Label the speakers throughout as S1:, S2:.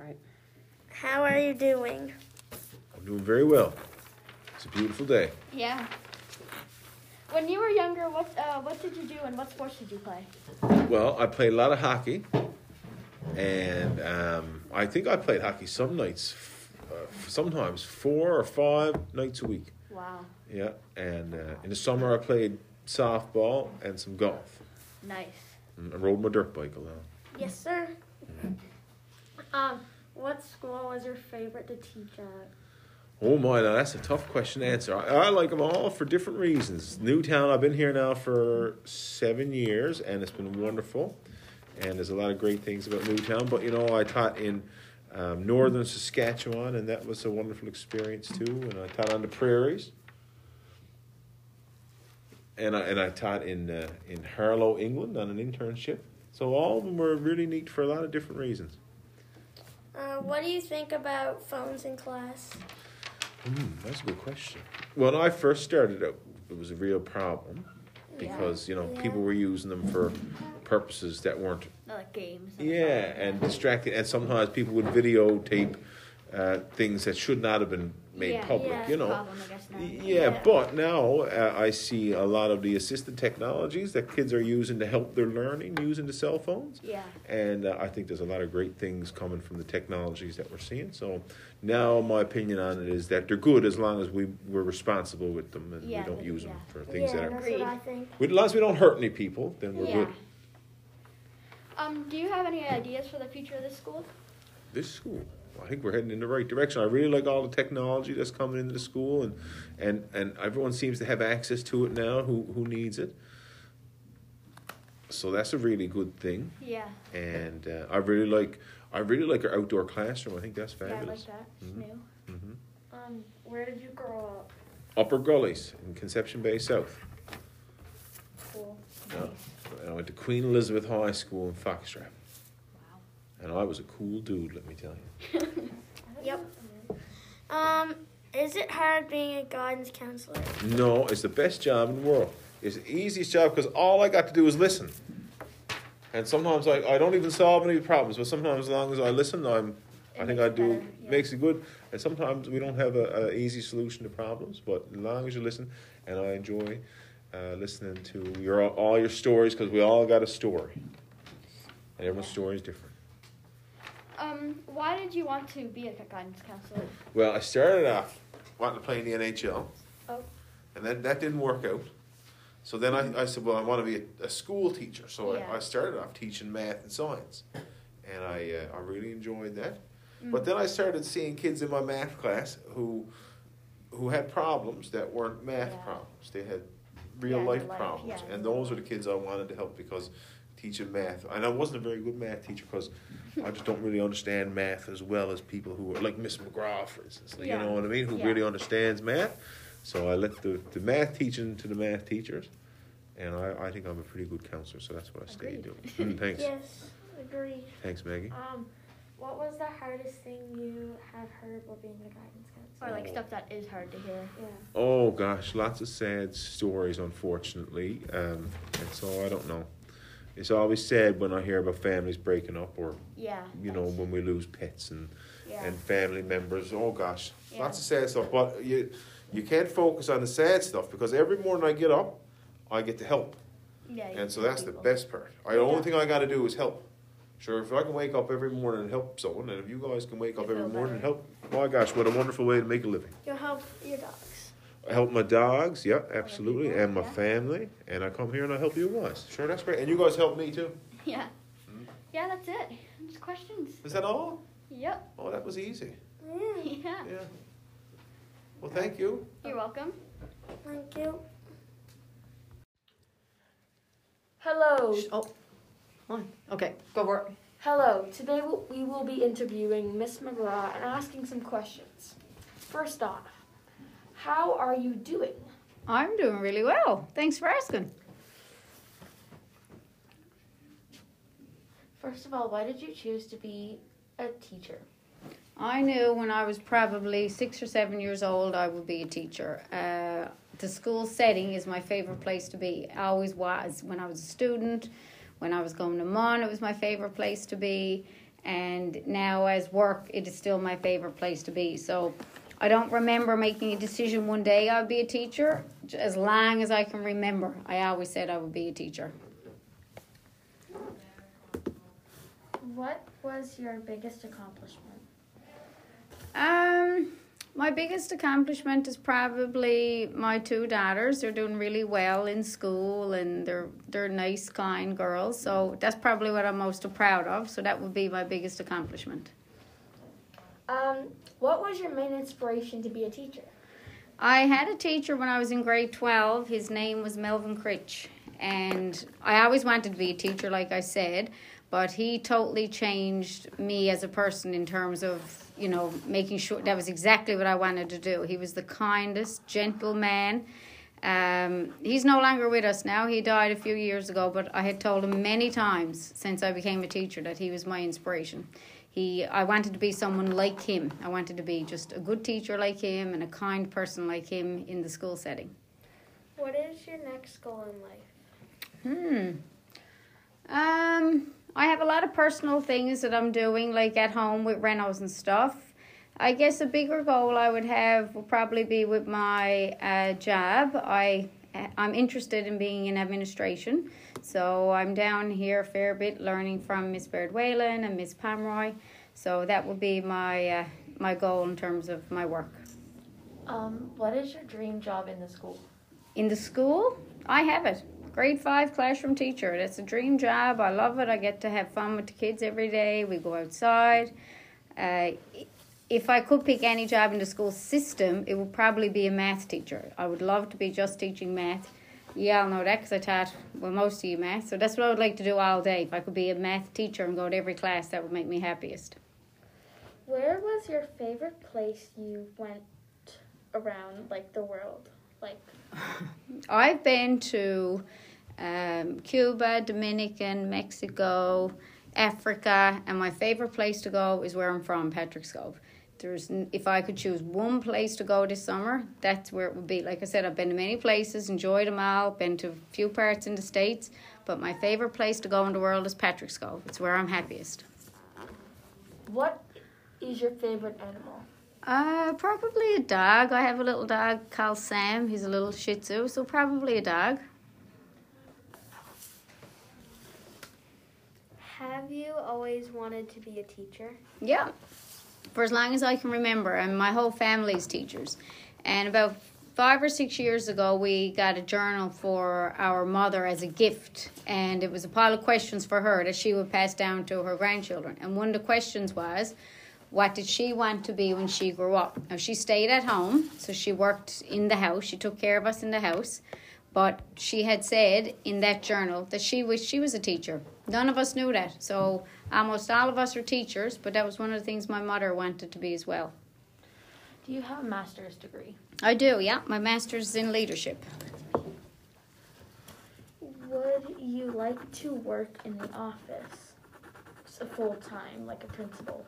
S1: All right.
S2: How are you doing?
S3: I'm doing very well. It's a beautiful day.
S4: Yeah. When you were younger, what uh, what did you do and what sports did you play?
S3: Well, I played a lot of hockey, and um, I think I played hockey some nights, uh, sometimes four or five nights a week.
S4: Wow.
S3: Yeah, and uh, in the summer I played softball and some golf.
S4: Nice.
S3: And I rode my dirt bike a lot.
S2: Yes, sir. Um, what school was your favorite to teach at?
S3: Oh my, now that's a tough question to answer. I, I like them all for different reasons. Newtown, I've been here now for seven years, and it's been wonderful. And there's a lot of great things about Newtown. But you know, I taught in um, northern Saskatchewan, and that was a wonderful experience too. And I taught on the prairies, and I and I taught in uh, in Harlow, England, on an internship. So all of them were really neat for a lot of different reasons.
S2: Uh, what do you think about phones in class?
S3: Hmm, that's a good question. When I first started out, it was a real problem because you know
S2: Yeah.
S3: people were using them for purposes that weren't
S4: Like games.
S3: yeah and distracting, and sometimes people would videotape uh, things that should not have been made
S4: Yeah,
S3: public.
S2: yeah,
S3: you know.
S4: Problem, I guess, now.
S3: Yeah,
S2: Yeah.
S3: but now uh, I see a lot of the assistive technologies that kids are using to help their learning using the cell phones.
S4: Yeah.
S3: And uh, I think there's a lot of great things coming from the technologies that we're seeing. So now my opinion on it is that they're good as long as we, we're responsible with them and
S4: Yeah,
S3: we don't
S4: the-
S3: use them for things
S2: yeah,
S3: that are.
S2: that's
S4: Agreed.
S2: what I.
S3: As long as we don't hurt any people, then we're
S4: Yeah.
S3: good.
S4: Um, do you have any ideas for the future of this school?
S3: This school, I think we're heading in the right direction. I really like all the technology that's coming into the school, and and and everyone seems to have access to it now. Who who needs it? So that's a really good thing.
S4: Yeah.
S3: and uh, I really like I really like our outdoor classroom. I think that's fabulous.
S4: Yeah, I like that. It's
S3: Mhm.
S4: new.
S3: hmm
S2: Um, where did you grow up?
S3: Upper Gullies in Conception Bay South.
S2: Cool.
S3: Yeah. And I went to Queen Elizabeth High School in
S4: Foxtrap.
S3: And I was a cool dude. Let me tell you.
S2: Yep. Um, is it hard being a guidance counselor?
S3: No, it's the best job in the world. It's the easiest job because all I got to do is listen. And sometimes I, I don't even solve any problems, but sometimes as long as I listen, I'm I think I do
S4: better, yeah.
S3: makes it good. And sometimes we don't have a, a easy solution to problems, but as long as you listen, and I enjoy uh, listening to your all your stories because we all got a story, and everyone's story is different.
S4: Um, why did you want to be a guidance counselor?
S3: Well, I started off wanting to play in the NHL,
S2: Oh.
S3: and then that didn't work out. So then I, I said, well, I want to be a, a school teacher. So
S4: Yeah.
S3: I, I started off teaching math and science, and I uh, I really enjoyed that.
S4: Mm.
S3: But then I started seeing kids in my math class who who had problems that weren't math
S4: Yeah.
S3: problems. They had real
S4: Yeah,
S3: life
S4: life,
S3: problems, and those were the kids I wanted to help because teaching math. And I wasn't a very good math teacher because I just don't really understand math as well as people who are like Miss McGraw, for instance. Like,
S4: Yeah.
S3: You know what I mean? Who
S4: Yeah.
S3: really understands math. So I left the, the math teaching to the math teachers, and I, I think I'm a pretty good counselor. So that's what I stayed
S4: Agreed.
S3: doing. Mm, thanks,
S2: Yes, agreed.
S3: thanks, Maggie.
S2: Um, what was the hardest thing you have heard while being a guidance counselor?
S4: Or
S2: counselor?
S4: like stuff that is hard to hear.
S2: Yeah.
S3: Oh gosh, lots of sad stories, unfortunately. Um, and so I don't know. It's always sad when I hear about families breaking up, or
S4: Yeah.
S3: you know, when we lose pets and
S4: Yeah.
S3: and family members. Oh gosh,
S4: Yeah.
S3: lots of sad stuff. But you you can't focus on the sad stuff because every morning I get up, I get to help,
S4: yeah. you
S3: and so that's the best part. I, the only thing I got to do is help. Sure, if I can wake up every morning and help someone, and if you guys can wake
S4: You
S3: up every
S4: feel
S3: morning and help, my gosh, what a wonderful way to make a living.
S2: You'll help your dogs.
S3: I help my dogs, yeah, absolutely,
S4: people,
S3: and my
S4: yeah.
S3: family, and I come here and I help you guys. Sure, that's great. And you guys help me too.
S4: Yeah.
S3: Hmm.
S4: Yeah, that's it. Just questions.
S3: Is that all?
S4: Yep.
S3: Oh, that was easy.
S2: Yeah,
S4: Yeah.
S3: Yeah. Well, thank you.
S4: You're welcome.
S2: thank you.
S1: Hello. Oh, on. Okay, go for it.
S5: Hello, today we'll- we will be interviewing Miss McGraw and asking some questions. First off, how are you doing?
S6: I'm doing really well. Thanks for asking.
S5: First of all, why did you choose to be a teacher?
S6: I knew when I was probably six or seven years old I would be a teacher. Uh, the school setting is my favorite place to be. I always was. When I was a student, when I was going to MUN, it was my favorite place to be. and now as work, it is still my favorite place to be. So I don't remember making a decision one day I'd be a teacher. As long as I can remember, I always said I would be a teacher.
S2: What was your biggest accomplishment?
S6: Um, my biggest accomplishment is probably my two daughters. They're doing really well in school, and they're they're nice, kind girls. So that's probably what I'm most proud of. So that would be my biggest accomplishment.
S5: Um, what was your main inspiration to be a teacher?
S6: I had a teacher when I was in grade 12. His name was Melvin Critch. And I always wanted to be a teacher, like I said, but he totally changed me as a person in terms of, you know, making sure that was exactly what I wanted to do. He was the kindest, gentle man. Um, he's no longer with us now. He died a few years ago, but I had told him many times since I became a teacher that he was my inspiration he I wanted to be someone like him. I wanted to be just a good teacher like him and a kind person like him in the school setting.
S2: What is your next goal in life?
S6: Hmm. Um, I have a lot of personal things that I'm doing, like at home with Renos and stuff. I guess a bigger goal I would have would probably be with my uh, job. I I'm interested in being in administration. So I'm down here a fair bit learning from Miss Baird Whalen and Miss Pomeroy. So that would be my uh, my goal in terms of my work.
S5: Um, what is your dream job in the school?
S6: In the school, I have it. Grade five classroom teacher. That's a dream job. I love it. I get to have fun with the kids every day. We go outside. Uh, if I could pick any job in the school system, it would probably be a math teacher. I would love to be just teaching math. You all know that because I taught well most of you math. So that's what I would like to do all day. If I could be a math teacher and go to every class, that would make me happiest.
S2: Where was your favorite place you went around, like the world? Like,
S6: I've been to um, Cuba, Dominican, Mexico, Africa, and my favorite place to go is where I'm from, Patrick's Cove there's if I could choose one place to go this summer, that's where it would be. Like I said, I've been to many places, enjoyed them all, been to a few parts in the states, but my favorite place to go in the world is Patrick's Cove. It's where I'm happiest.
S5: What is your favorite animal?
S6: Uh, probably a dog. I have a little dog called Sam. He's a little Shih Tzu, so probably a dog.
S2: Have you always wanted to be a teacher?
S6: Yeah, for as long as I can remember, and my whole family's teachers. And about five or six years ago, we got a journal for our mother as a gift, and it was a pile of questions for her that she would pass down to her grandchildren. And one of the questions was, what did she want to be when she grew up? Now, she stayed at home, so she worked in the house, she took care of us in the house. But she had said in that journal that she wished she was a teacher. None of us knew that. So Almost all of us are teachers, but that was one of the things my mother wanted to be as well.
S5: Do you have a master's degree?
S6: I do, yeah. My master's is in leadership.
S2: Would you like to work in the office full time, like a principal?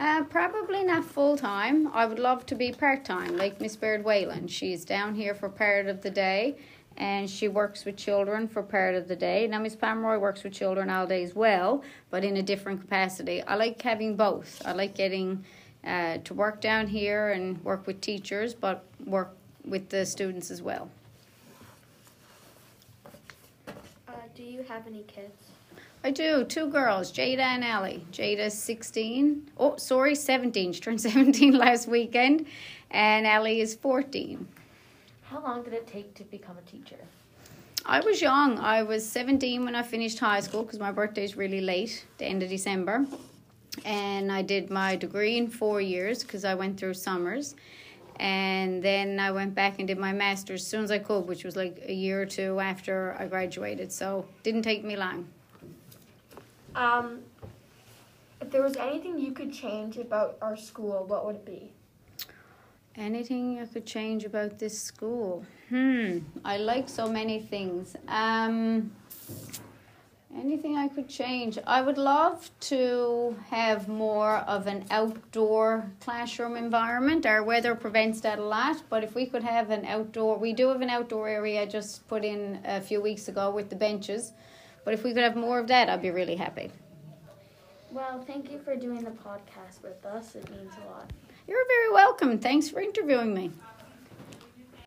S6: Uh, probably not full time. I would love to be part time, like Miss Baird Whalen. She's down here for part of the day and she works with children for part of the day. Now, Miss Pomeroy works with children all day as well, but in a different capacity. I like having both. I like getting uh, to work down here and work with teachers, but work with the students as well.
S2: Uh, do you have any kids?
S6: I do. Two girls, Jada and Ellie. Jada's 16. Oh, sorry, 17. She turned 17 last weekend. And Ellie is 14.
S5: How long did it take to become a teacher?
S6: I was young. I was 17 when I finished high school because my birthday is really late, the end of December. And I did my degree in four years because I went through summers. And then I went back and did my master's as soon as I could, which was like a year or two after I graduated. So didn't take me long.
S5: Um, if there was anything you could change about our school, what would it be?
S6: Anything I could change about this school? Hmm, I like so many things. Um, anything I could change? I would love to have more of an outdoor classroom environment. Our weather prevents that a lot, but if we could have an outdoor, we do have an outdoor area just put in a few weeks ago with the benches. But if we could have more of that, I'd be really happy.
S5: Well, thank you for doing the podcast with us. It means a lot.
S6: You're very welcome. Thanks for interviewing me.